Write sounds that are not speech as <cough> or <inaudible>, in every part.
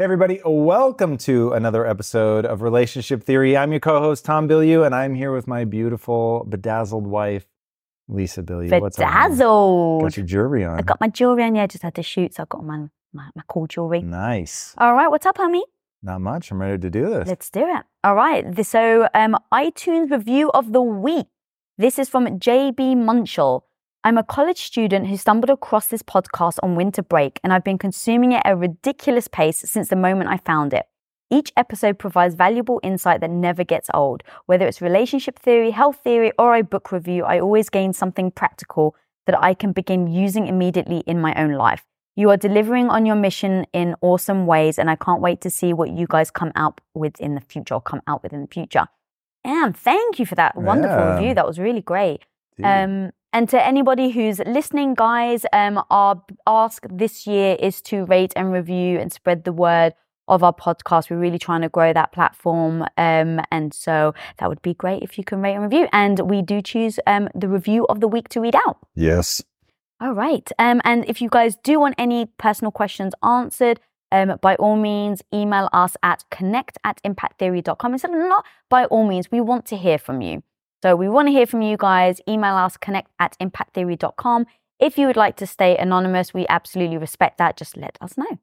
Hey, everybody, welcome to another episode of Relationship Theory. I'm your co host, Tom Bilyeu, and I'm here with my beautiful, bedazzled wife, Lisa Bilyeu. What's up? Bedazzled. Got your jewelry on. I got my jewelry on. Yeah, I just had to shoot, so I got my, my, my cool jewelry. Nice. All right, what's up, homie? Not much. I'm ready to do this. Let's do it. All right. So, um, iTunes review of the week. This is from JB Munchell. I'm a college student who stumbled across this podcast on winter break, and I've been consuming it at a ridiculous pace since the moment I found it. Each episode provides valuable insight that never gets old. Whether it's relationship theory, health theory, or a book review, I always gain something practical that I can begin using immediately in my own life. You are delivering on your mission in awesome ways, and I can't wait to see what you guys come out with in the future or come out with in the future. And thank you for that wonderful Yeah. review. That was really great. Um, and to anybody who's listening, guys, um, our ask this year is to rate and review and spread the word of our podcast. We're really trying to grow that platform. Um, and so that would be great if you can rate and review. And we do choose um, the review of the week to read out. yes. All right. Um, and if you guys do want any personal questions answered, um, by all means, email us at connect at impacttheory.com. It's not by all means, we want to hear from you. So we want to hear from you guys. Email us connect at impacttheory.com. If you would like to stay anonymous, we absolutely respect that. Just let us know.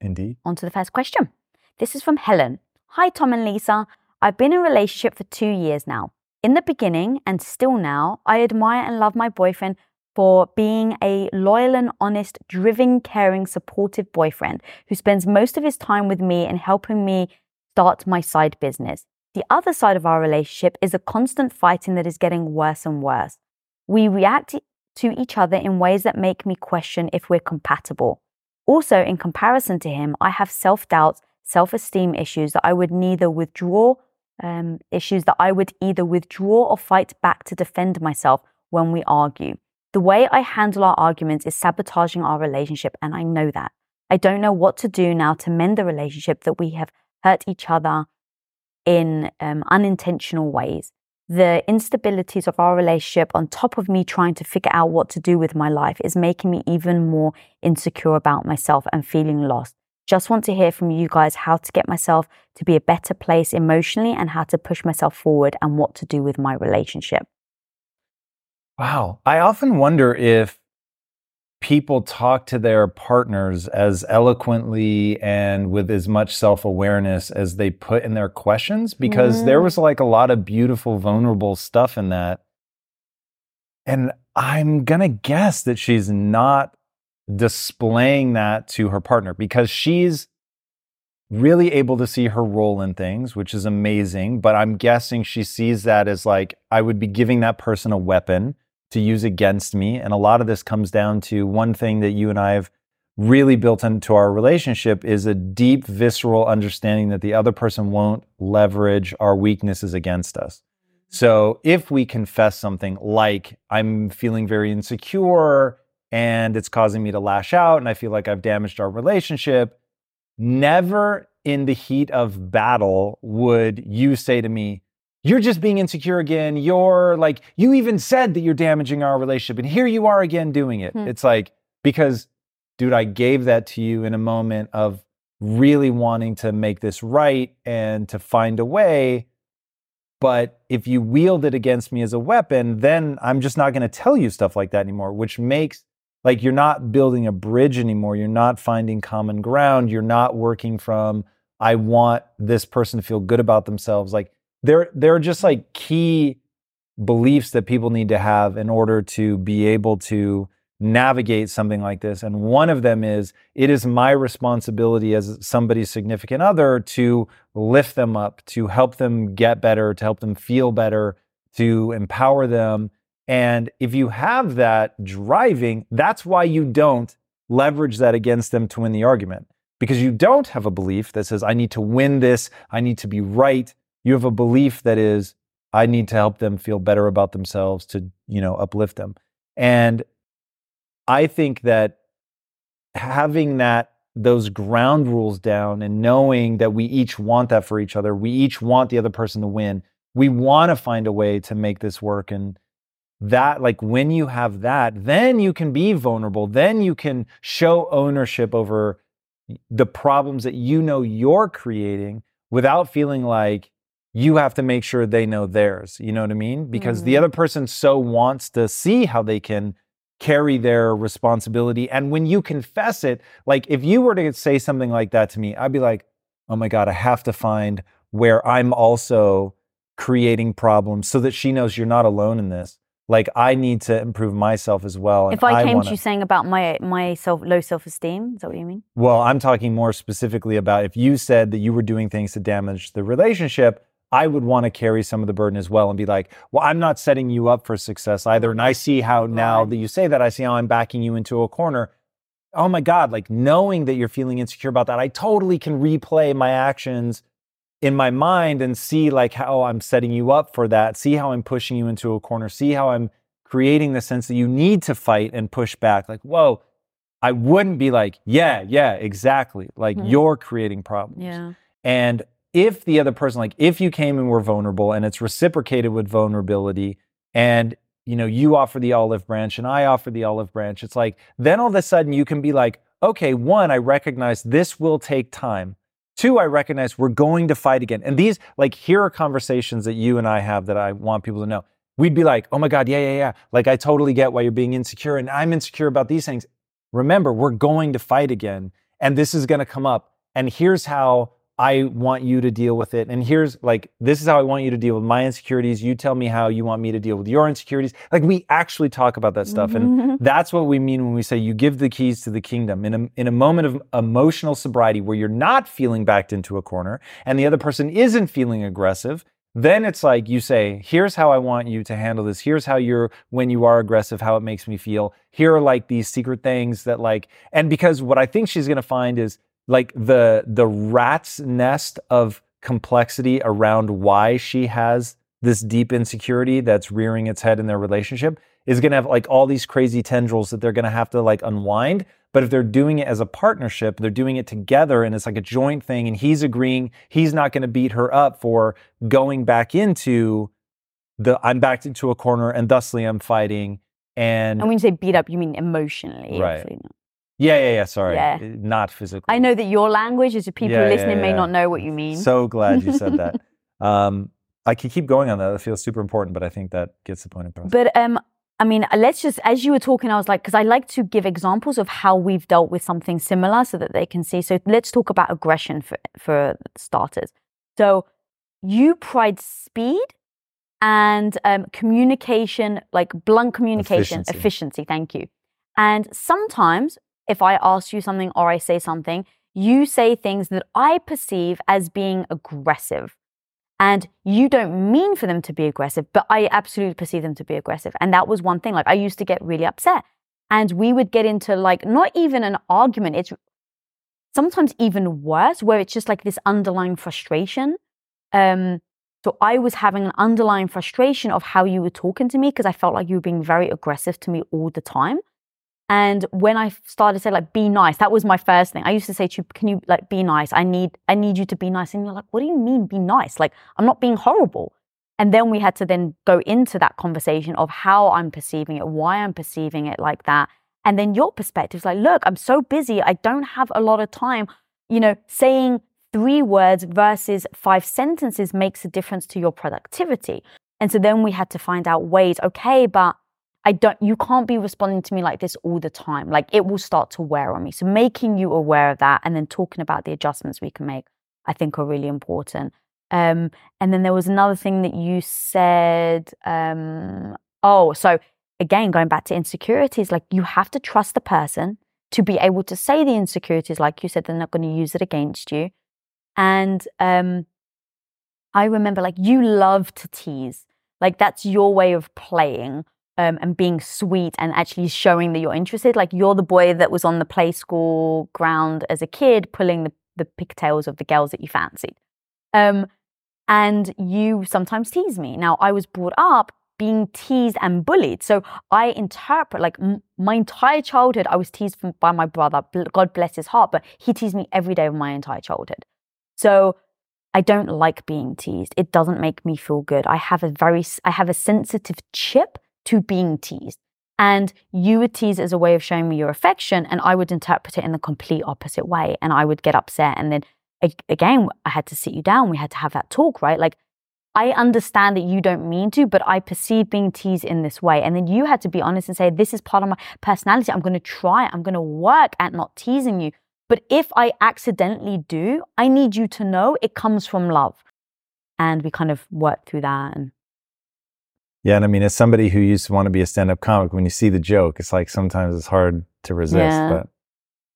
Indeed. On to the first question. This is from Helen. Hi, Tom and Lisa. I've been in a relationship for two years now. In the beginning, and still now, I admire and love my boyfriend for being a loyal and honest, driven, caring, supportive boyfriend who spends most of his time with me and helping me start my side business. The other side of our relationship is a constant fighting that is getting worse and worse. We react to each other in ways that make me question if we're compatible. Also, in comparison to him, I have self doubts, self esteem issues that I would neither withdraw, um, issues that I would either withdraw or fight back to defend myself when we argue. The way I handle our arguments is sabotaging our relationship, and I know that. I don't know what to do now to mend the relationship that we have hurt each other in um, unintentional ways. The instabilities of our relationship, on top of me trying to figure out what to do with my life, is making me even more insecure about myself and feeling lost. Just want to hear from you guys how to get myself to be a better place emotionally and how to push myself forward and what to do with my relationship. Wow. I often wonder if people talk to their partners as eloquently and with as much self awareness as they put in their questions because there Mm. was like a lot of beautiful, vulnerable stuff in that. And I'm going to guess that she's not displaying that to her partner because she's really able to see her role in things, which is amazing. But I'm guessing she sees that as like, I would be giving that person a weapon to use against me. And a lot of this comes down to one thing that you and I have really built into our relationship is a deep, visceral understanding that the other person won't leverage our weaknesses against us. Mm-hmm. So if we confess something like, I'm feeling very insecure and it's causing me to lash out and I feel like I've damaged our relationship, never in the heat of battle would you say to me, You're just being insecure again. You're like, you even said that you're damaging our relationship, and here you are again doing it. Hmm. It's like, because, dude, I gave that to you in a moment of really wanting to make this right and to find a way. But if you wield it against me as a weapon, then I'm just not going to tell you stuff like that anymore, which makes like you're not building a bridge anymore. You're not finding common ground. You're not working from, I want this person to feel good about themselves. Like there, there are just like key beliefs that people need to have in order to be able to navigate something like this. And one of them is it is my responsibility as somebody's significant other to lift them up, to help them get better, to help them feel better, to empower them. And if you have that driving, that's why you don't leverage that against them to win the argument. Because you don't have a belief that says, I need to win this, I need to be right. You have a belief that is, I need to help them feel better about themselves, to, you know, uplift them. And I think that having that those ground rules down and knowing that we each want that for each other, we each want the other person to win. We want to find a way to make this work and that like when you have that, then you can be vulnerable. Then you can show ownership over the problems that you know you're creating without feeling like you have to make sure they know theirs. You know what I mean? Because the Mhm. other person so wants to see how they can carry their responsibility. And when you confess it, like if you were to say something like that to me, I'd be like, oh my God, I have to find where I'm also creating problems so that she knows you're not alone in this. Like I need to improve myself as well. and If I came wanna- to you saying about my my self low self esteem, is that what you mean? well, I'm talking more specifically about if you said that you were doing things to damage the relationship, I would want to carry some of the burden as well and be like, well, I'm not setting you up for success either. And I see how now that you say that, I see how I'm backing you into a corner. Oh my God, like knowing that you're feeling insecure about that, I totally can replay my actions in my mind and see like how I'm setting you up for that, see how I'm pushing you into a corner, see how I'm creating the sense that you need to fight and push back. Like, whoa, I wouldn't be like, yeah, yeah, exactly. Like Mhm. you're creating problems. Yeah. And if the other person, like if you came and were vulnerable and it's reciprocated with vulnerability and you know, you offer the olive branch and I offer the olive branch, it's like then all of a sudden you can be like, okay, one, I recognize this will take time. Two, I recognize we're going to fight again. And these, like, here are conversations that you and I have that I want people to know. We'd be like, oh my God, yeah, yeah, yeah. Like, I totally get why you're being insecure and I'm insecure about these things. Remember, we're going to fight again and this is going to come up. And here's how I want you to deal with it. And here's like, this is how I want you to deal with my insecurities. You tell me how you want me to deal with your insecurities. Like, we actually talk about that stuff. And Mhm. that's what we mean when we say you give the keys to the kingdom. In a, in a moment of emotional sobriety where you're not feeling backed into a corner and the other person isn't feeling aggressive, then it's like you say, here's how I want you to handle this. Here's how you're, when you are aggressive, how it makes me feel. Here are like these secret things that like, and because what I think she's going to find is like the, the rat's nest of complexity around why she has this deep insecurity that's rearing its head in their relationship is going to have like all these crazy tendrils that they're going to have to like unwind. But if they're doing it as a partnership, they're doing it together and it's like a joint thing, and he's agreeing he's not going to beat her up for going back into the I'm backed into a corner and thusly I'm fighting. And, And when you say beat up, you mean emotionally. Right. Yeah, yeah, yeah, sorry. Yeah. uh, Not physical. I know that your language is people Yeah, yeah, listening may not know what you mean. So glad you said that. <laughs> um, I could keep going on that. That feels super important, but I think that gets the point across. But um, I mean, uh, let's just as you were talking, I was like, because I like to give examples of how we've dealt with something similar, so that they can see. So let's talk about aggression for for starters. So you pride speed and um, communication, like blunt communication, Efficiency. efficiency. Thank you. And sometimes, if I ask you something or I say something, you say things that I perceive as being aggressive. And you don't mean for them to be aggressive, but I absolutely perceive them to be aggressive. And that was one thing. Like I used to get really upset. And we would get into like not even an argument. It's sometimes even worse, where it's just like this underlying frustration. Um, so I was having an underlying frustration of how you were talking to me because I felt like you were being very aggressive to me all the time. And when I started to say like be nice, that was my first thing. I used to say to you, "Can you like be nice? I need I need you to be nice." And you're like, "What do you mean be nice? Like I'm not being horrible." And then we had to then go into that conversation of how I'm perceiving it, why I'm perceiving it like that. And then your perspective is like, "Look, I'm so busy. I don't have a lot of time. You know, saying three words versus five sentences makes a difference to your productivity." And so then we had to find out ways, okay, but I don't, you can't be responding to me like this all the time. Like it will start to wear on me. So making you aware of that and then talking about the adjustments we can make, I think are really important. Um, and then there was another thing that you said. Um, oh, so again, going back to insecurities, like you have to trust the person to be able to say the insecurities, like you said, they're not going to use it against you. And um, I remember, like, you love to tease. Like, that's your way of playing um, and being sweet and actually showing that you're interested. Like, you're the boy that was on the play school ground as a kid, pulling the, the pigtails of the girls that you fancied. Um, and you sometimes tease me. Now, I was brought up being teased and bullied. So I interpret, like, m- my entire childhood, I was teased from, by my brother. God bless his heart, but he teased me every day of my entire childhood. So I don't like being teased. It doesn't make me feel good. I have a very, I have a sensitive chip to being teased. And you would tease as a way of showing me your affection, and I would interpret it in the complete opposite way. And I would get upset. And then again, I had to sit you down. We had to have that talk, right? Like, I understand that you don't mean to, but I perceive being teased in this way. And then you had to be honest and say, This is part of my personality. I'm going to try. I'm going to work at not teasing you. But if I accidentally do, I need you to know it comes from love. And we kind of worked through that. And Yeah, and I mean, as somebody who used to want to be a stand-up comic, when you see the joke, it's like sometimes it's hard to resist. Yeah. But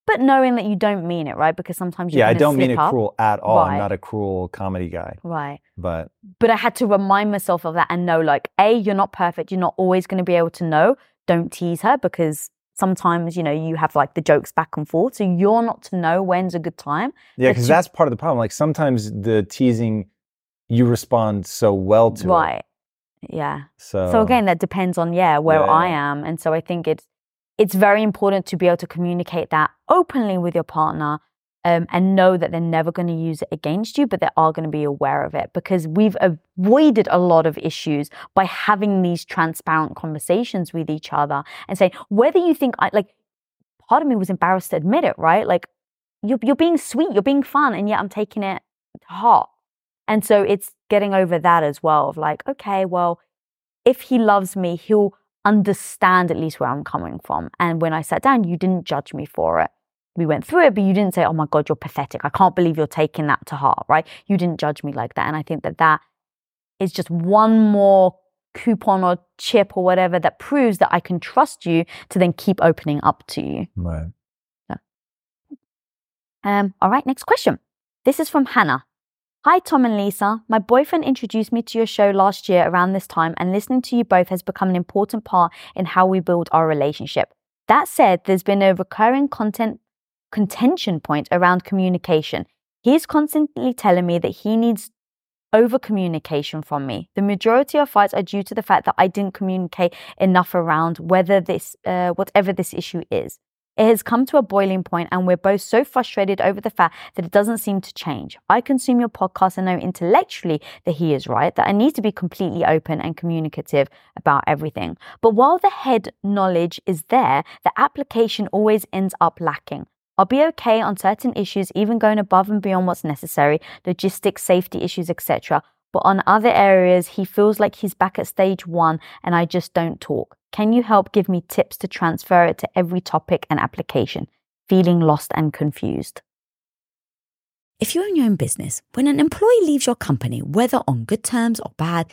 but knowing that you don't mean it, right? Because sometimes you're yeah, I don't mean it up. cruel at all. I'm not a cruel comedy guy, Right. but But I had to remind myself of that and know, like, A, you're not perfect. You're not always going to be able to know. Don't tease her because sometimes, you know, you have like the jokes back and forth. So you're not to know when's a good time. yeah, because that's part of the problem. Like sometimes the teasing, you respond so well to it. Yeah. So, So again, that depends on yeah where Yeah, I yeah. am, and so I think it's it's very important to be able to communicate that openly with your partner, um, and know that they're never going to use it against you, but they are going to be aware of it because we've avoided a lot of issues by having these transparent conversations with each other and saying whether you think I like. Part of me was embarrassed to admit it, right? Like you're you're being sweet, you're being fun, and yet I'm taking it to heart. And so it's getting over that as well of like, okay, well, if he loves me, he'll understand at least where I'm coming from. And when I sat down, you didn't judge me for it. We went through it, but you didn't say, oh my God, you're pathetic. I can't believe you're taking that to heart, right? You didn't judge me like that. And I think that that is just one more coupon or chip or whatever that proves that I can trust you to then keep opening up to you. right. Um, all right, next question. This is from Hannah. Hi, Tom and Lisa. My boyfriend introduced me to your show last year around this time, and listening to you both has become an important part in how we build our relationship. That said, there's been a recurring content contention point around communication. He's constantly telling me that he needs over communication from me. The majority of fights are due to the fact that I didn't communicate enough around whether this, uh, whatever this issue is. It has come to a boiling point, and we're both so frustrated over the fact that it doesn't seem to change. I consume your podcast and know intellectually that he is right, that I need to be completely open and communicative about everything. But while the head knowledge is there, the application always ends up lacking. I'll be okay on certain issues, even going above and beyond what's necessary, logistics, safety issues, etc. But on other areas, he feels like he's back at stage one and I just don't talk. Can you help give me tips to transfer it to every topic and application? Feeling lost and confused. If you own your own business, when an employee leaves your company, whether on good terms or bad,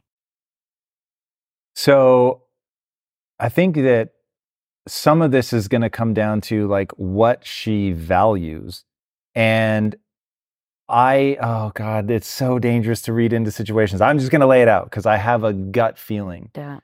So I think that some of this is going to come down to like what she values. And I, oh God, it's so dangerous to read into situations. I'm just going to lay it out because I have a gut feeling. It.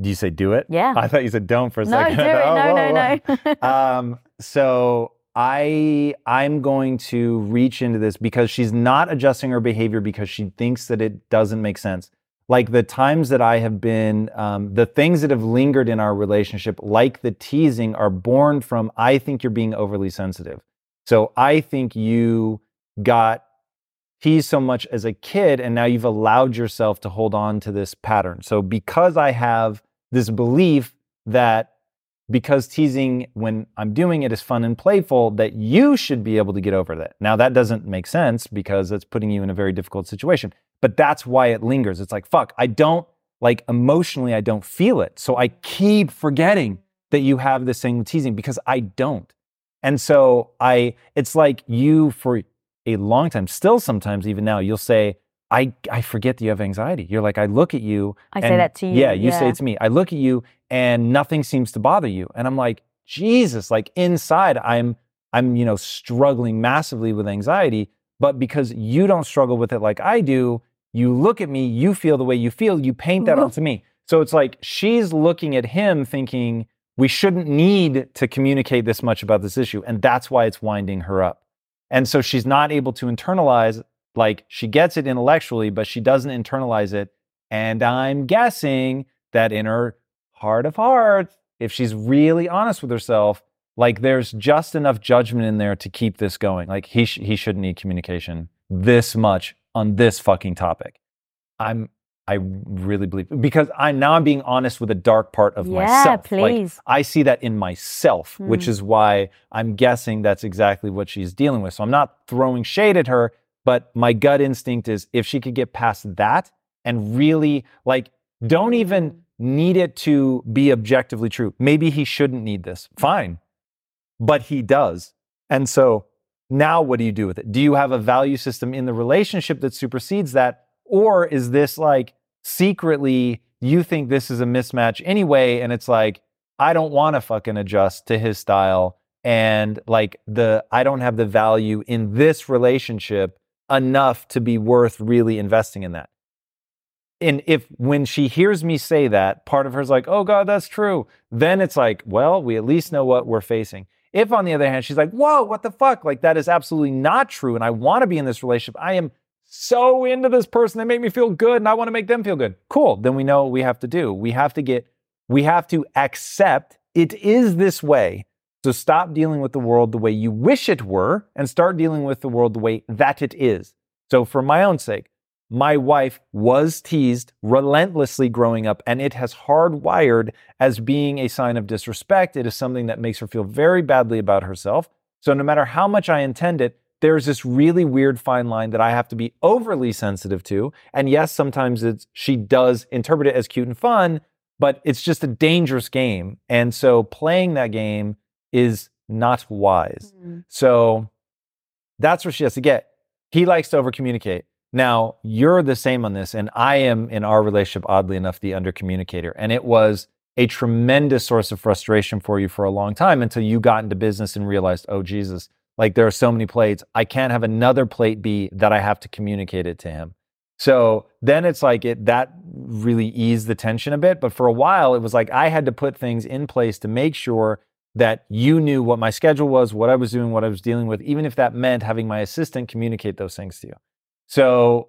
Do you say do it? Yeah. I thought you said don't for a no, second. <laughs> do it. No, oh, no, whoa, whoa. no. <laughs> um, so I I'm going to reach into this because she's not adjusting her behavior because she thinks that it doesn't make sense. Like the times that I have been, um, the things that have lingered in our relationship, like the teasing, are born from I think you're being overly sensitive. So I think you got teased so much as a kid, and now you've allowed yourself to hold on to this pattern. So because I have this belief that because teasing when I'm doing it is fun and playful, that you should be able to get over that. Now, that doesn't make sense because it's putting you in a very difficult situation, but that's why it lingers. It's like, fuck, I don't, like emotionally, I don't feel it. So I keep forgetting that you have this thing with teasing because I don't. And so I, it's like you for a long time, still sometimes even now, you'll say, I, I forget that you have anxiety. You're like, I look at you. I say that to you, Yeah, you say yeah. it to me. I look at you and nothing seems to bother you. And I'm like, Jesus, like inside I'm I'm, you know, struggling massively with anxiety, but because you don't struggle with it like I do, you look at me, you feel the way you feel, you paint that onto me. So it's like she's looking at him thinking we shouldn't need to communicate this much about this issue. And that's why it's winding her up. And so she's not able to internalize, like she gets it intellectually, but she doesn't internalize it. And I'm guessing that in her heart of hearts, if she's really honest with herself, like there's just enough judgment in there to keep this going. Like he, sh- he shouldn't need communication this much on this fucking topic. I'm, I really believe because I now I'm being honest with a dark part of Yeah, myself. Like, please. I see that in myself, which Mm. is why I'm guessing that's exactly what she's dealing with. So I'm not throwing shade at her, but my gut instinct is if she could get past that and really like don't even need it to be objectively true. Maybe he shouldn't need this. Fine. But he does. And so now what do you do with it? Do you have a value system in the relationship that supersedes that? Or is this like secretly you think this is a mismatch anyway? And it's like, I don't want to fucking adjust to his style. And like the, I don't have the value in this relationship enough to be worth really investing in that. And if when she hears me say that, part of her's like, oh God, that's true. Then it's like, well, we at least know what we're facing. If on the other hand, she's like, whoa, what the fuck? Like that is absolutely not true. And I want to be in this relationship. I am so into this person. They make me feel good and I want to make them feel good. Cool. Then we know what we have to do. We have to get, we have to accept it is this way. So stop dealing with the world the way you wish it were and start dealing with the world the way that it is. So for my own sake, my wife was teased relentlessly growing up, and it has hardwired as being a sign of disrespect. It is something that makes her feel very badly about herself. So, no matter how much I intend it, there's this really weird fine line that I have to be overly sensitive to. And yes, sometimes it's, she does interpret it as cute and fun, but it's just a dangerous game. And so, playing that game is not wise. Mm. So that's where she has to get. He likes to over communicate. Now, you're the same on this, and I am in our relationship, oddly enough, the under communicator. And it was a tremendous source of frustration for you for a long time until you got into business and realized, oh, Jesus, like there are so many plates. I can't have another plate be that I have to communicate it to him. So then it's like it that really eased the tension a bit. But for a while, it was like I had to put things in place to make sure that you knew what my schedule was, what I was doing, what I was dealing with, even if that meant having my assistant communicate those things to you. So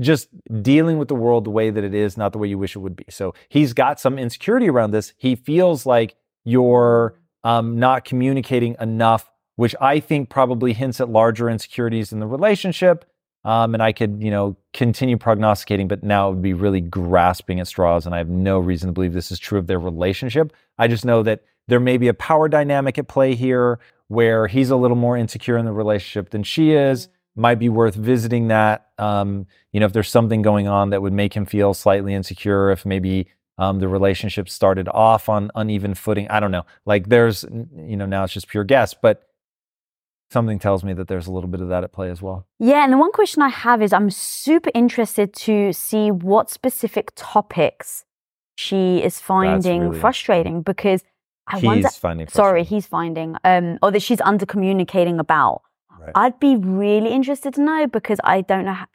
just dealing with the world the way that it is, not the way you wish it would be. So he's got some insecurity around this. He feels like you're um, not communicating enough, which I think probably hints at larger insecurities in the relationship. Um, and I could, you know, continue prognosticating, but now it would be really grasping at straws. And I have no reason to believe this is true of their relationship. I just know that there may be a power dynamic at play here where he's a little more insecure in the relationship than she is. Might be worth visiting that. Um, you know, if there's something going on that would make him feel slightly insecure, if maybe um, the relationship started off on uneven footing. I don't know. Like there's, you know, now it's just pure guess, but something tells me that there's a little bit of that at play as well. Yeah, and the one question I have is I'm super interested to see what specific topics she is finding really- frustrating because I he's wonder. finding. Sorry, he's finding, um, or that she's under communicating about. Right. I'd be really interested to know because I don't know. How,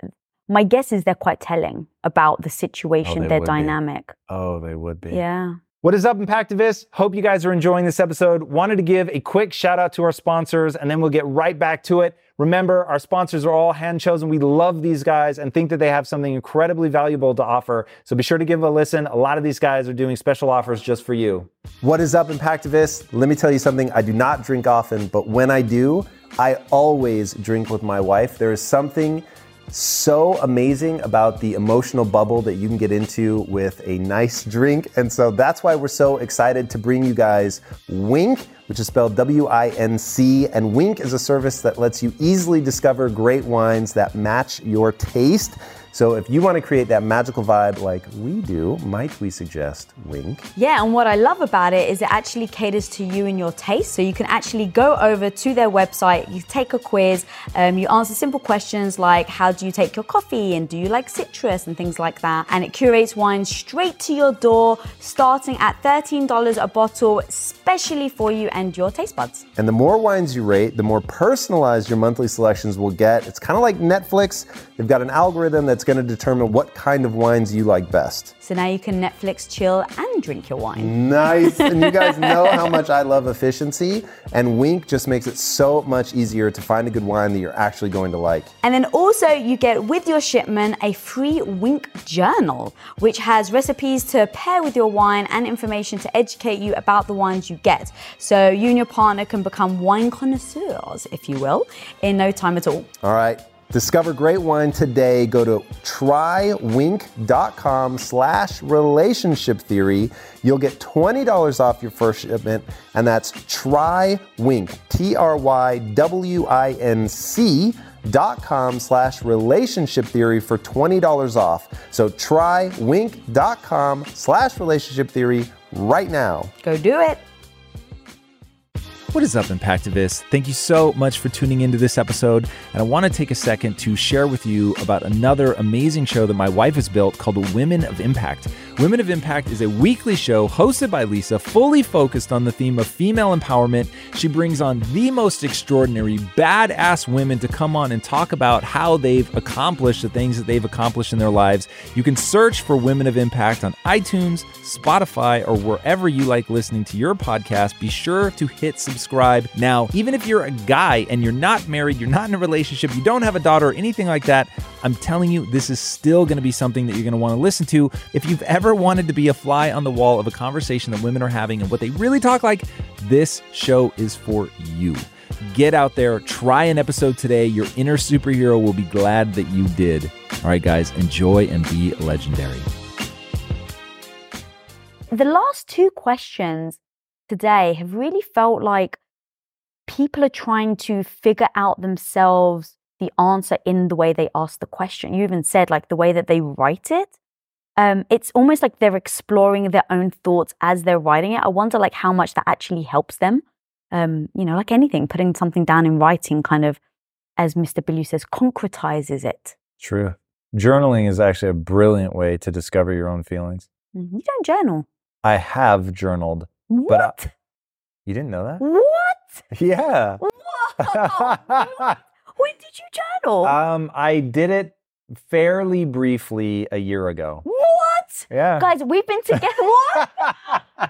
my guess is they're quite telling about the oh, situation, they their would be. dynamic. Oh, they would be. Yeah. What is up, Impactivists? Hope you guys are enjoying this episode. Wanted to give a quick shout out to our sponsors, and then we'll get right back to it. Remember, our sponsors are all hand chosen. We love these guys and think that they have something incredibly valuable to offer. So be sure to give a listen. A lot of these guys are doing special offers just for you. What is up, Impactivists? Let me tell you something. I do not drink often, but when I do, I always drink with my wife. There is something so amazing about the emotional bubble that you can get into with a nice drink. And so that's why we're so excited to bring you guys Winc, which is spelled W I N C. And Winc is a service that lets you easily discover great wines that match your taste. So if you want to create that magical vibe like we do, might we suggest Winc? Yeah, and what I love about it is it actually caters to you and your taste. So you can actually go over to their website, you take a quiz, um, you answer simple questions like how do you take your coffee and do you like citrus and things like that. And it curates wines straight to your door, starting at $13 a bottle, especially for you and your taste buds. And the more wines you rate, the more personalized your monthly selections will get. It's kind of like Netflix. They've got an algorithm that's going to determine what kind of wines you like best. So now you can Netflix chill and drink your wine. Nice. and you guys <laughs> know how much I love efficiency. And Winc just makes it so much easier to find a good wine that you're actually going to like. And then also, you get with your shipment a free Winc journal, which has recipes to pair with your wine and information to educate you about the wines you get. So you and your partner can become wine connoisseurs, if you will, in no time at all. All right. Discover great wine today. Go to trywinc.com slash relationship theory. You'll get $20 off your first shipment, and that's trywinc, T-R-Y-W-I-N-C dot com slash relationship theory for $20 off. So trywinc.com slash relationship theory right now. Go do it. What is up, Impactivists? Thank you so much for tuning into this episode. And I want to take a second to share with you about another amazing show that my wife has built called Women of Impact. Women of Impact is a weekly show hosted by Lisa, fully focused on the theme of female empowerment. She brings on the most extraordinary, badass women to come on and talk about how they've accomplished the things that they've accomplished in their lives. You can search for Women of Impact on iTunes, Spotify, or wherever you like listening to your podcast. Be sure to hit subscribe. Now, even if you're a guy and you're not married, you're not in a relationship, you don't have a daughter or anything like that, I'm telling you, this is still going to be something that you're going to want to listen to. If you've ever wanted to be a fly on the wall of a conversation that women are having and what they really talk like, this show is for you. Get out there, try an episode today. Your inner superhero will be glad that you did. All right, guys, enjoy and be legendary. The last two questions today have really felt like people are trying to figure out themselves the answer in the way they ask the question. You even said like the way that they write it. Um, it's almost like they're exploring their own thoughts as they're writing it. I wonder like how much that actually helps them. Um, you know, like anything, putting something down in writing kind of, as Mr. Bilyeu says, concretizes it. True. Journaling is actually a brilliant way to discover your own feelings. Mm, You don't journal. I have journaled. What? But I- You didn't know that? what? Yeah. What? when did you journal? <laughs> um, I did it fairly briefly a year ago. what? Yeah. Guys, we've been together. <laughs> What?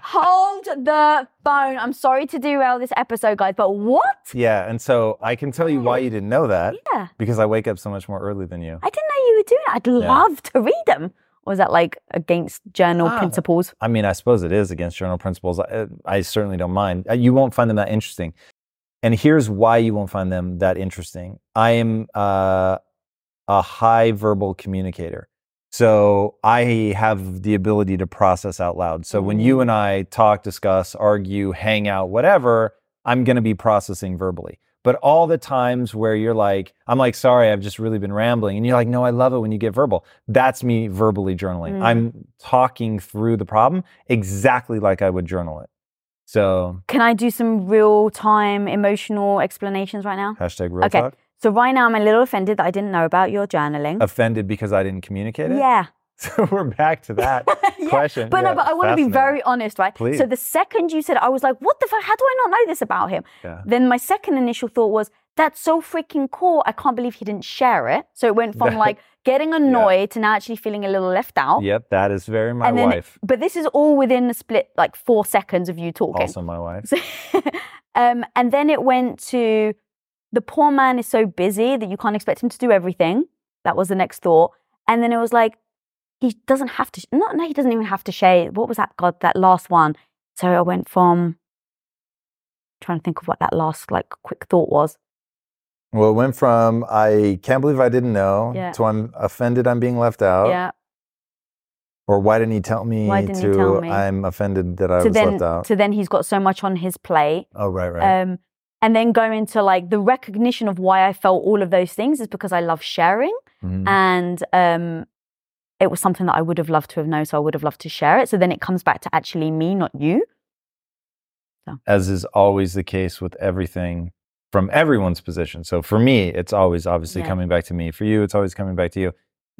Hold the phone. I'm sorry to derail this episode, guys, but what? yeah, and so I can tell you why you didn't know that Yeah. because I wake up so much more early than you. I didn't know you were doing it. I'd love to read them. Or is that like against journal Ah. principles? I mean, I suppose it is against journal principles. I, I certainly don't mind. Uh, You won't find them that interesting. And here's why you won't find them that interesting. I am uh, a high verbal communicator. So I have the ability to process out loud. So when you and I talk, discuss, argue, hang out, whatever, I'm going to be processing verbally. But all the times where you're like, I'm like, sorry, I've just really been rambling. And you're like, no, I love it when you get verbal. That's me verbally journaling. Mm. I'm talking through the problem exactly like I would journal it. So Can I do some real time emotional explanations right now? hashtag real Okay. talk. So right now I'm a little offended that I didn't know about your journaling. Offended because I didn't communicate it? yeah. <laughs> So we're back to that <laughs> Yeah, question. But Yeah, no, but I want to be very honest, right? Please. So the second you said, I was like, what the fuck? How do I not know this about him? Yeah. Then my second initial thought was, that's so freaking cool. I can't believe he didn't share it. So it went from <laughs> like getting annoyed to now actually feeling a little left out. Yep, that is very my then, wife. But this is all within a split, like four seconds of you talking. Also my wife. um, and then it went to the poor man is so busy that you can't expect him to do everything. That was the next thought. And then it was like, he doesn't have to, not, no, he doesn't even have to shave. What was that, God, that last one? So I went from, trying to think of what that last, like, quick thought was. Well, it went from I can't believe I didn't know Yeah. to I'm offended I'm being left out. Yeah. Or why didn't he tell me Why didn't he to tell me? I'm offended that I So was then, left out. so then he's got so much on his plate. oh, right, right. Um, and then go into like the recognition of why I felt all of those things is because I love sharing. Mhm. and um, it was something that I would have loved to have known, so I would have loved to share it. So then it comes back to actually me, not you. As is always the case with everything from everyone's position. So for me, it's always obviously Yeah. coming back to me. For you, it's always coming back to you.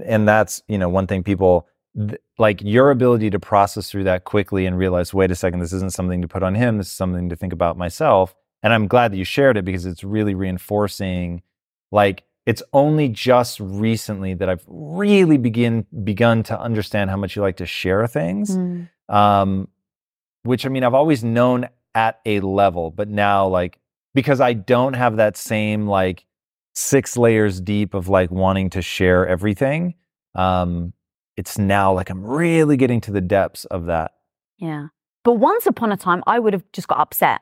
And that's, you know, one thing people th- like your ability to process through that quickly and realize, wait a second, this isn't something to put on him. This is something to think about myself. And I'm glad that you shared it because it's really reinforcing like it's only just recently that I've really begin begun to understand how much you like to share things. Um, which I mean, I've always known at a level, but now like because I don't have that same like six layers deep of like wanting to share everything. Um, it's now like I'm really getting to the depths of that. Yeah. But once upon a time, I would have just got upset.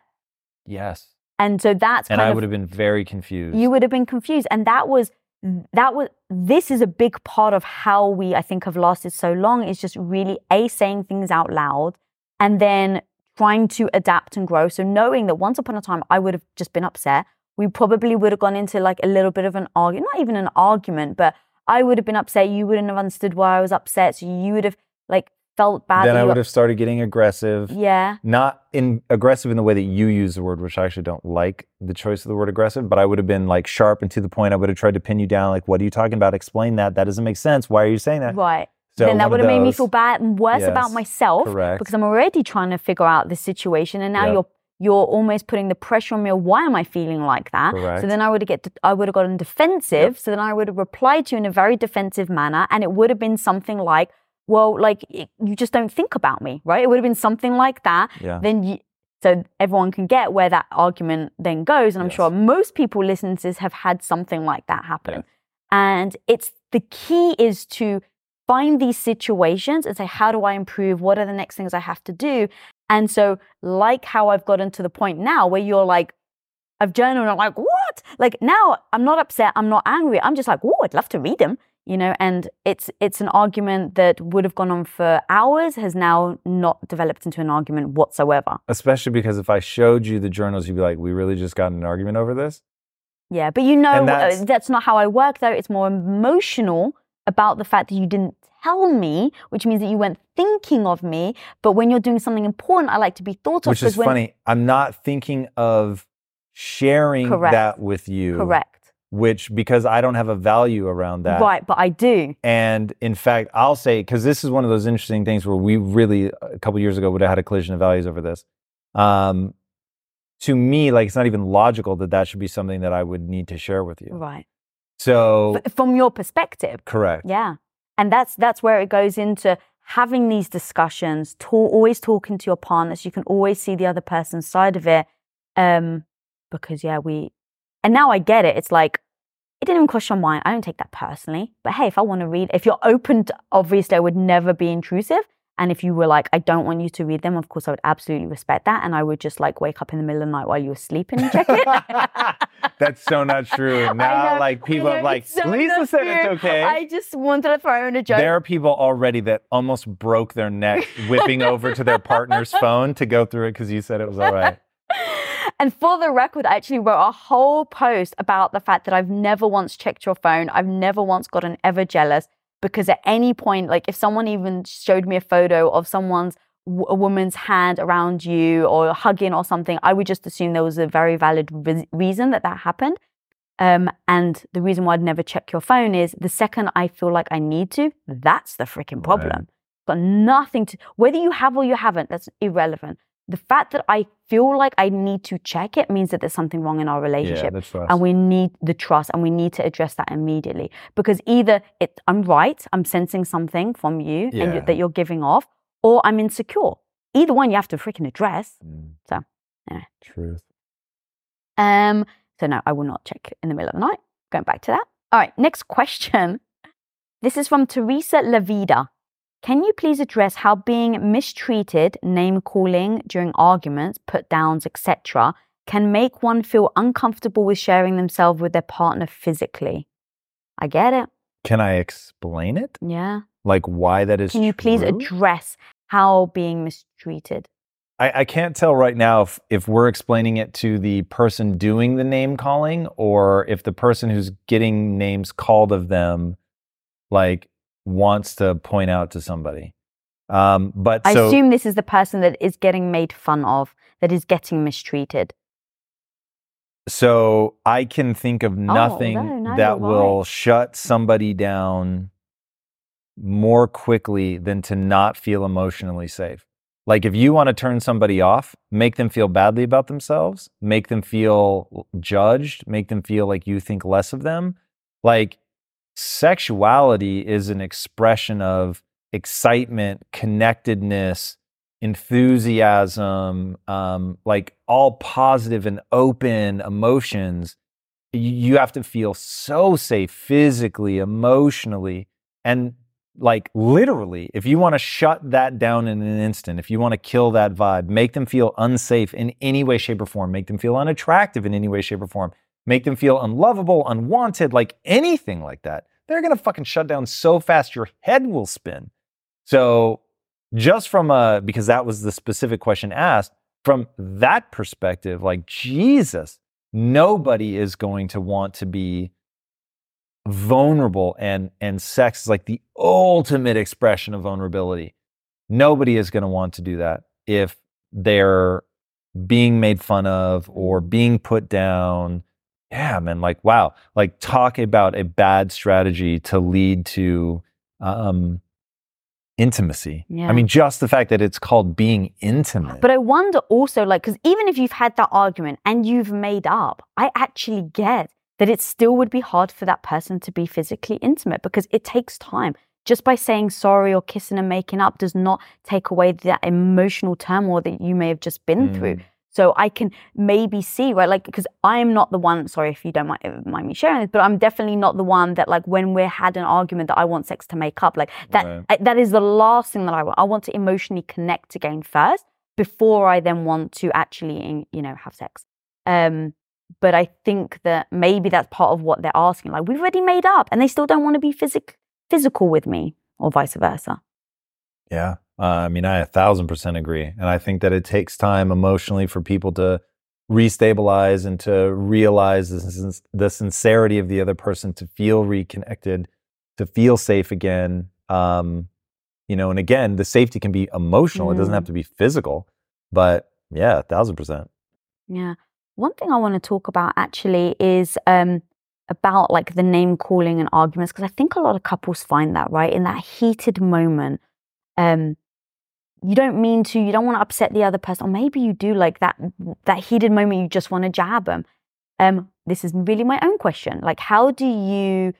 Yes. And so that's And I of, would have been very confused. you would have been confused. And that was, that was, this is a big part of how we, I think, have lasted so long is just really A, saying things out loud and then trying to adapt and grow. So knowing that once upon a time, I would have just been upset. We probably would have gone into like a little bit of an argument, not even an argument, but I would have been upset. You wouldn't have understood why I was upset. So you would have like felt bad. then I would have started getting aggressive. Yeah. Not in aggressive in the way that you use the word, which I actually don't like the choice of the word aggressive, but I would have been like sharp and to the point. I would have tried to pin you down, like, what are you talking about? Explain that. That doesn't make sense. Why are you saying that? Right. So then that would have made me feel bad and worse about myself correct. because I'm already trying to figure out this situation, and now Yep. you're you're almost putting the pressure on me. Why am I feeling like that? Correct. So then I would have get I would have gotten defensive. So then I would have replied to you in a very defensive manner, and it would have been something like, "Well, like it, you just don't think about me, right?" It would have been something like that. Yeah. Then you. So everyone can get where that argument then goes, and I'm Yes. sure most people listening to this have had something like that happen. Yes. And it's the key is to find these situations and say, how do I improve? What are the next things I have to do? And so, like how I've gotten to the point now where you're like, I've journaled and I'm like, what? Like now I'm not upset, I'm not angry. I'm just like, oh, I'd love to read them. You know, and it's it's an argument that would have gone on for hours, has now not developed into an argument whatsoever. Especially because if I showed you the journals, you'd be like, we really just got in an argument over this. Yeah, but you know, uh, that's- that's, not how I work, though. It's more emotional about the fact that you didn't tell me, which means that you weren't thinking of me. But when you're doing something important, I like to be thought of. Which is funny. I'm not thinking of sharing Correct. that with you. Correct. Which, because I don't have a value around that. Right, but I do. And in fact, I'll say, because this is one of those interesting things where we really, a couple years ago, would have had a collision of values over this. Um, to me, like, it's not even logical that that should be something that I would need to share with you. Right. So, F- From your perspective. correct. Yeah. And that's that's where it goes into having these discussions, to- always talking to your partners. You can always see the other person's side of it. Um, because yeah, we and now I get it. It's like it didn't even cross your mind. I don't take that personally. But hey, if I want to read, if you're open to obviously I would never be intrusive. And if you were like, I don't want you to read them, of course I would absolutely respect that. And I would just like wake up in the middle of the night while you were sleeping and check it. <laughs> That's so not true. <laughs> Now, know, like, people are know, like, so Lisa said it's okay. I just wanted to throw in a joke. There are people already that almost broke their neck whipping over to their partner's <laughs> phone to go through it because you said it was all right. And for the record, I actually wrote a whole post about the fact that I've never once checked your phone. I've never once gotten ever jealous because at any point, like if someone even showed me a photo of someone's a woman's hand around you or hugging or something, I would just assume there was a very valid re- reason that that happened. Um, and the reason why I'd never check your phone is the second I feel like I need to, that's the freaking problem. Right. Got nothing to whether you have or you haven't. That's irrelevant the fact that I feel like I need to check it means that there's something wrong in our Yeah, relationship. trust. and we need the trust and we need to address that immediately because either it, I'm right, I'm sensing something from you and Yeah. you, that you're giving off, or I'm insecure. Either one you have to freaking address. Mm. So, yeah. Truth. Um, so no, I will not check in the middle of the night. Going back to that. All right, next <laughs> question. This is from Teresa Lavida. Can you please address how being mistreated, name calling during arguments, put downs, etc., can make one feel uncomfortable with sharing themselves with their partner physically? I get it. Can I explain it? Yeah. Like why that is Can you please true? address how being mistreated? I, I can't tell right now if, if we're explaining it to the person doing the name calling or if the person who's getting names called of them like wants to point out to somebody. Um, but I so assume this is the person that is getting made fun of, that is getting mistreated. so I can think of nothing Oh, no, no, that will shut somebody down more quickly than to not feel emotionally safe. Like if you want to turn somebody off, make them feel badly about themselves, make them feel judged, make them feel like you think less of them. Like sexuality is an expression of excitement, connectedness, enthusiasm, um, like all positive and open emotions. You, have to feel so safe physically, emotionally, and like literally. If you want to shut that down in an instant, if you want to kill that vibe, make them feel unsafe in any way, shape, or form, make them feel unattractive in any way, shape, or form, make them feel unlovable, unwanted, like anything like that, they're gonna fucking shut down so fast your head will spin. So, just from a, because that was the specific question asked, from that perspective, like Jesus, nobody is going to want to be vulnerable and and sex is like the ultimate expression of vulnerability. Nobody is going to want to do that if they're being made fun of or being put down. Yeah, man, like wow, like talk about a bad strategy to lead to um intimacy. Yeah. I mean, just the fact that it's called being intimate. But I wonder also, like, because even if you've had that argument and you've made up, I actually get that it still would be hard for that person to be physically intimate because it takes time. Just by saying sorry or kissing and making up does not take away that emotional turmoil that you may have just been through. So I can maybe see, right? Like, because I'm not the one, sorry if you don't mind, uh, mind me sharing this, but I'm definitely not the one that, like, when we're had an argument that I want sex to make up, like, that, Right. I, that is the last thing that I want. I want to emotionally connect again first before I then want to actually, you know, have sex. Um, but I think that maybe that's part of what they're asking. Like, we've already made up and they still don't want to be physic- physical with me or vice versa. Yeah. Uh, I mean, I a thousand percent agree. And I think that it takes time emotionally for people to restabilize and to realize the, the sincerity of the other person, to feel reconnected, to feel safe again. Um, you know, and again, the safety can be emotional. It doesn't Mhm. have to be physical. But yeah, a thousand percent. Yeah. One thing I want to talk about actually is um, about like the name calling and arguments, because I think a lot of couples find that, right? In that heated moment, um, you don't mean to, you don't want to upset the other person, or maybe you do like that that heated moment, you just want to jab them. Um, this is really my own question. Like, how do you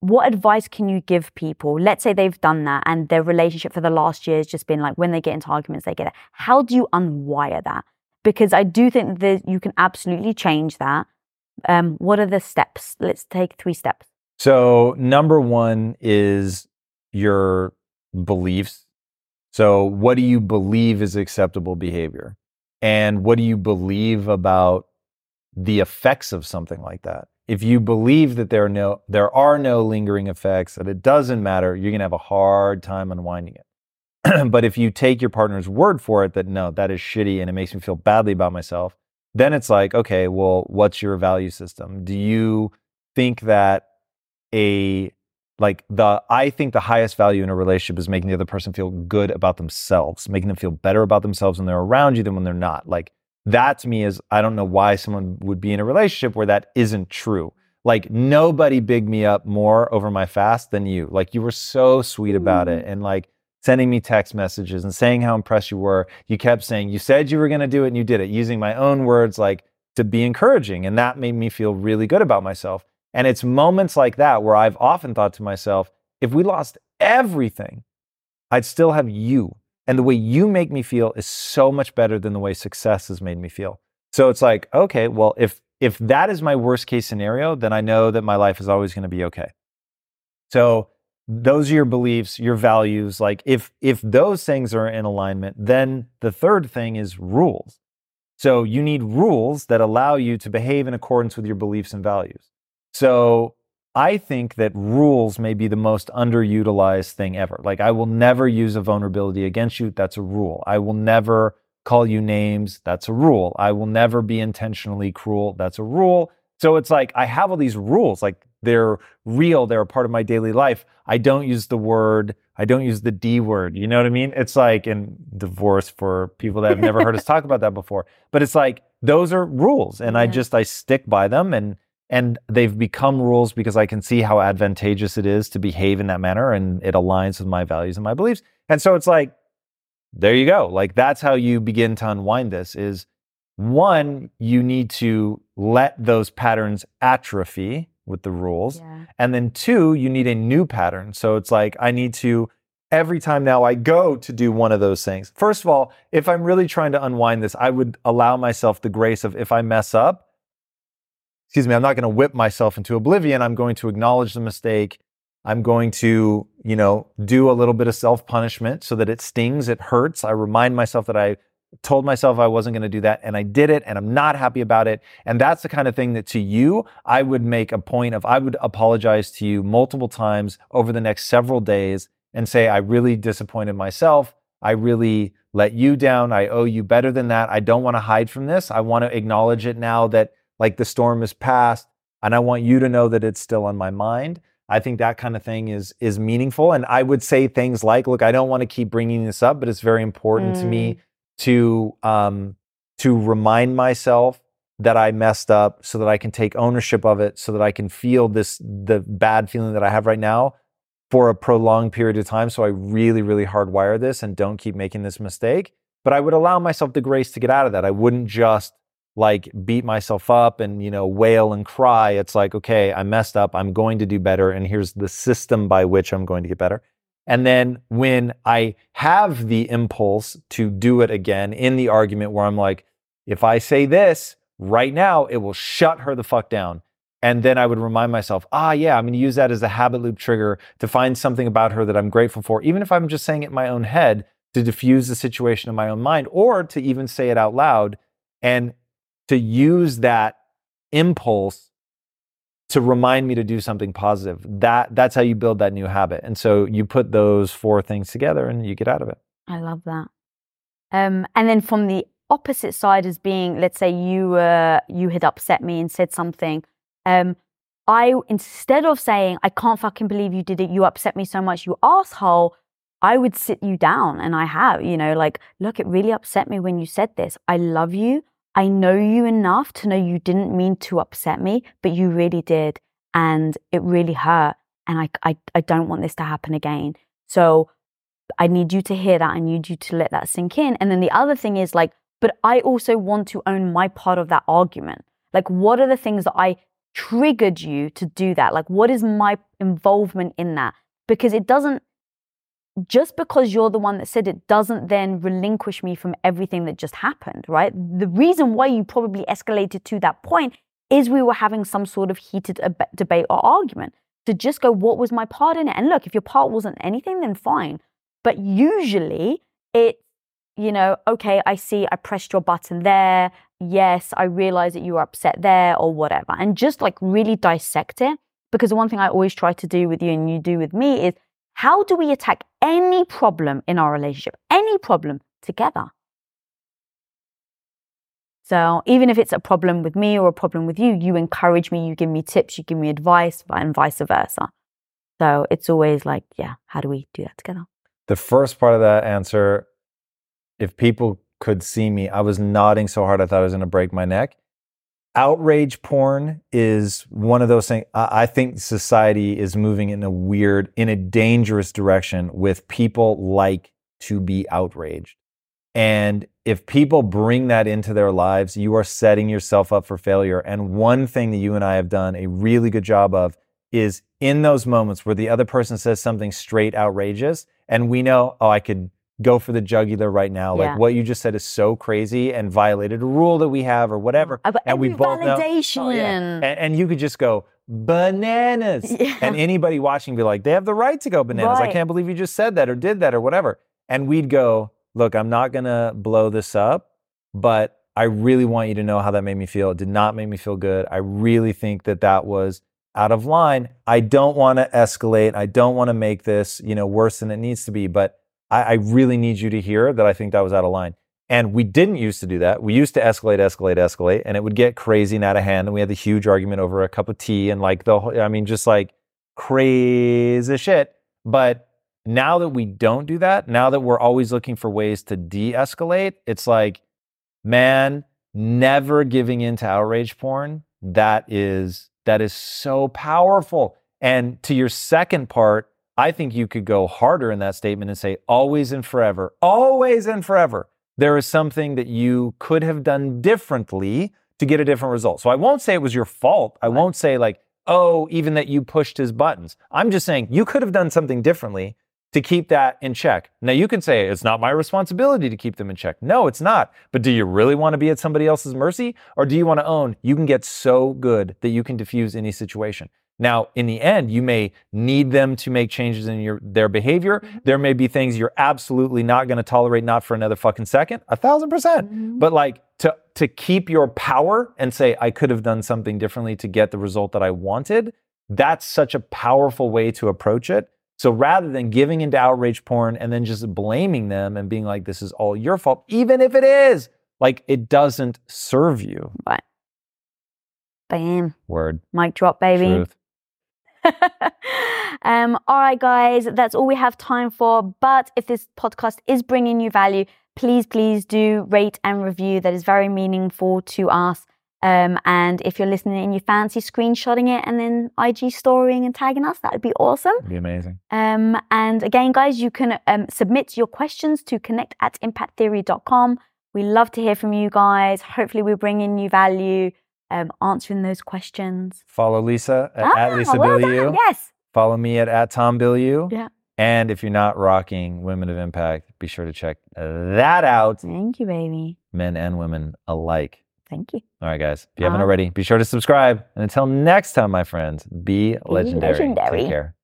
what advice can you give people? Let's say they've done that and their relationship for the last year has just been like when they get into arguments, they get it. How do you unwire that? Because I do think that you can absolutely change that. Um, what are the steps? Let's take three steps. So, number one is your beliefs. So, what do you believe is acceptable behavior? And what do you believe about the effects of something like that? If you believe that there are no there are no lingering effects, that it doesn't matter, you're gonna have a hard time unwinding it. <clears throat> but if you take your partner's word for it that no, that is shitty and it makes me feel badly about myself, then it's like, okay, well, what's your value system? Do you think that a like the I think the highest value in a relationship is making the other person feel good about themselves, making them feel better about themselves when they're around you than when they're not. Like that to me is I don't know why someone would be in a relationship where that isn't true. Like nobody bigged me up more over my fast than you. Like you were so sweet about it mm. and like sending me text messages and saying how impressed you were. You kept saying, you said you were going to do it and you did it, using my own words like to be encouraging. And that made me feel really good about myself. And it's moments like that where I've often thought to myself, if we lost everything, I'd still have you. And the way you make me feel is so much better than the way success has made me feel. So it's like, okay, well, if if that is my worst case scenario, then I know that my life is always going to be okay. So those are your beliefs, your values. Like if if those things are in alignment, then the third thing is rules. So you need rules that allow you to behave in accordance with your beliefs and values. So I think that rules may be the most underutilized thing ever. Like, I will never use a vulnerability against you. That's a rule. I will never call you names. That's a rule. I will never be intentionally cruel. That's a rule. So it's like I have all these rules, like they're real, they're a part of my daily life. I don't use the word, I don't use the D word. You know what I mean? It's like in divorce for people that have never heard us <laughs> talk about that before. But it's like those are rules and yeah. I just I stick by them and and they've become rules because I can see how advantageous it is to behave in that manner and it aligns with my values and my beliefs. And so it's like, there you go. Like that's how you begin to unwind this is one, you need to let those patterns atrophy with the rules. Yeah. And then two, you need a new pattern. So it's like, I need to, every time now I go to do one of those things. First of all, if I'm really trying to unwind this, I would allow myself the grace of if I mess up, excuse me, I'm not going to whip myself into oblivion. I'm going to acknowledge the mistake. I'm going to, you know, do a little bit of self punishment so that it stings, it hurts. I remind myself that I told myself I wasn't going to do that and I did it and I'm not happy about it. And that's the kind of thing that to you, I would make a point of, I would apologize to you multiple times over the next several days and say, I really disappointed myself. I really let you down. I owe you better than that. I don't want to hide from this. I want to acknowledge it now that like the storm is past and I want you to know that it's still on my mind. I think that kind of thing is is meaningful and I would say things like look I don't want to keep bringing this up but it's very important mm. to me mm. to um to remind myself that I messed up so that I can take ownership of it so that I can feel this the bad feeling that I have right now for a prolonged period of time so I really really hardwire this and don't keep making this mistake but I would allow myself the grace to get out of that I wouldn't just like beat myself up and you know wail and cry. It's like okay i messed up. I'm going to do better and here's the system by which i'm going to get better. And then when i have the impulse to do it again in the argument where i'm like if i say this right now it will shut her the fuck down. And then i would remind myself ah yeah i'm going to use that as a habit loop trigger to find something about her that i'm grateful for even if i'm just saying it in my own head to diffuse the situation in my own mind or to even say it out loud. And to use that impulse to remind me to do something positive. That that's how you build that new habit. And so you put those four things together and you get out of it. I love that. Um, and then from the opposite side as being, let's say you uh, you had upset me and said something. Um, I instead of saying I can't fucking believe you did it, you upset me so much, you asshole. I would sit you down, and I have, you know, like, look, it really upset me when you said this. I love you. I know you enough to know you didn't mean to upset me, but you really did. And it really hurt. And I, I, I don't want this to happen again. So I need you to hear that. I need you to let that sink in. And then the other thing is like, but I also want to own my part of that argument. Like, what are the things that I triggered you to do that? Like, what is my involvement in that? Because it doesn't just because you're the one that said it doesn't then relinquish me from everything that just happened, right? The reason why you probably escalated to that point is we were having some sort of heated ab- debate or argument. To just go, what was my part in it? And look, if your part wasn't anything, then fine. But usually it's, you know, okay, I see I pressed your button there. Yes, I realize that you were upset there or whatever. And just like really dissect it. Because the one thing I always try to do with you and you do with me is how do we attack any problem in our relationship, any problem together? So even if it's a problem with me or a problem with you, you encourage me, you give me tips, you give me advice, and vice versa. So it's always like, yeah, how do we do that together? The first part of that answer, if people could see me, I was nodding so hard I thought I was going to break my neck. Outrage porn is one of those things. I think society is moving in a weird, in a dangerous direction with people like to be outraged. And if people bring that into their lives, you are setting yourself up for failure. And one thing that you and I have done a really good job of is in those moments where the other person says something straight outrageous, and we know, oh, I could go for the jugular right now. Yeah. Like what you just said is so crazy and violated a rule that we have or whatever. Uh, and we both know. validation. Oh, yeah. and, and you could just go bananas. <laughs> Yeah. And anybody watching be like, they have the right to go bananas. I can't believe you just said that or did that or whatever. And we'd go, look, I'm not gonna blow this up, but I really want you to know how that made me feel. It did not make me feel good. I really think that that was out of line. I don't want to escalate. I don't want to make this, you know, worse than it needs to be. But I, I really need you to hear that I think that was out of line. And we didn't used to do that. We used to escalate, escalate, escalate, and it would get crazy and out of hand. And we had the huge argument over a cup of tea and like the whole, I mean, just like crazy shit. But now that we don't do that, now that we're always looking for ways to de escalate, it's like, man, never giving in to outrage porn. That is, that is so powerful. And to your second part, I think you could go harder in that statement and say, always and forever, always and forever, there is something that you could have done differently to get a different result. So I won't say it was your fault. I won't say, like, oh, even that you pushed his buttons. I'm just saying you could have done something differently to keep that in check. Now you can say it's not my responsibility to keep them in check. No, it's not. But do you really want to be at somebody else's mercy or do you want to own you can get so good that you can diffuse any situation? Now, in the end, you may need them to make changes in your their behavior. Mm-hmm. There may be things you're absolutely not going to tolerate, not for another fucking second, a thousand percent. Mm-hmm. But like to to keep your power and say, I could have done something differently to get the result that I wanted. That's such a powerful way to approach it. So rather than giving into outrage porn and then just blaming them and being like, this is all your fault, even if it is, like it doesn't serve you. Right. Bam. Word. Mic drop, baby. Truth. <laughs> um, all right, guys, that's all we have time for. But if this podcast is bringing you value, please, please do rate and review. That is very meaningful to us. Um, and if you're listening and you fancy screenshotting it and then IG storying and tagging us, that would be awesome. It'd be amazing. Um, and again, guys, you can um, submit your questions to connect at impacttheory.com. We love to hear from you guys. Hopefully, we're bringing you value, um, answering those questions. Follow Lisa at, Ah, at Lisa well. Yes. Follow me at, at Tom Bilyeu. And if you're not rocking Women of Impact, be sure to check that out. Thank you, baby. Men and women alike. Thank you. All right, guys. If you haven't Bye. already, be sure to subscribe. And until next time, my friends, be, legendary. legendary. Take care.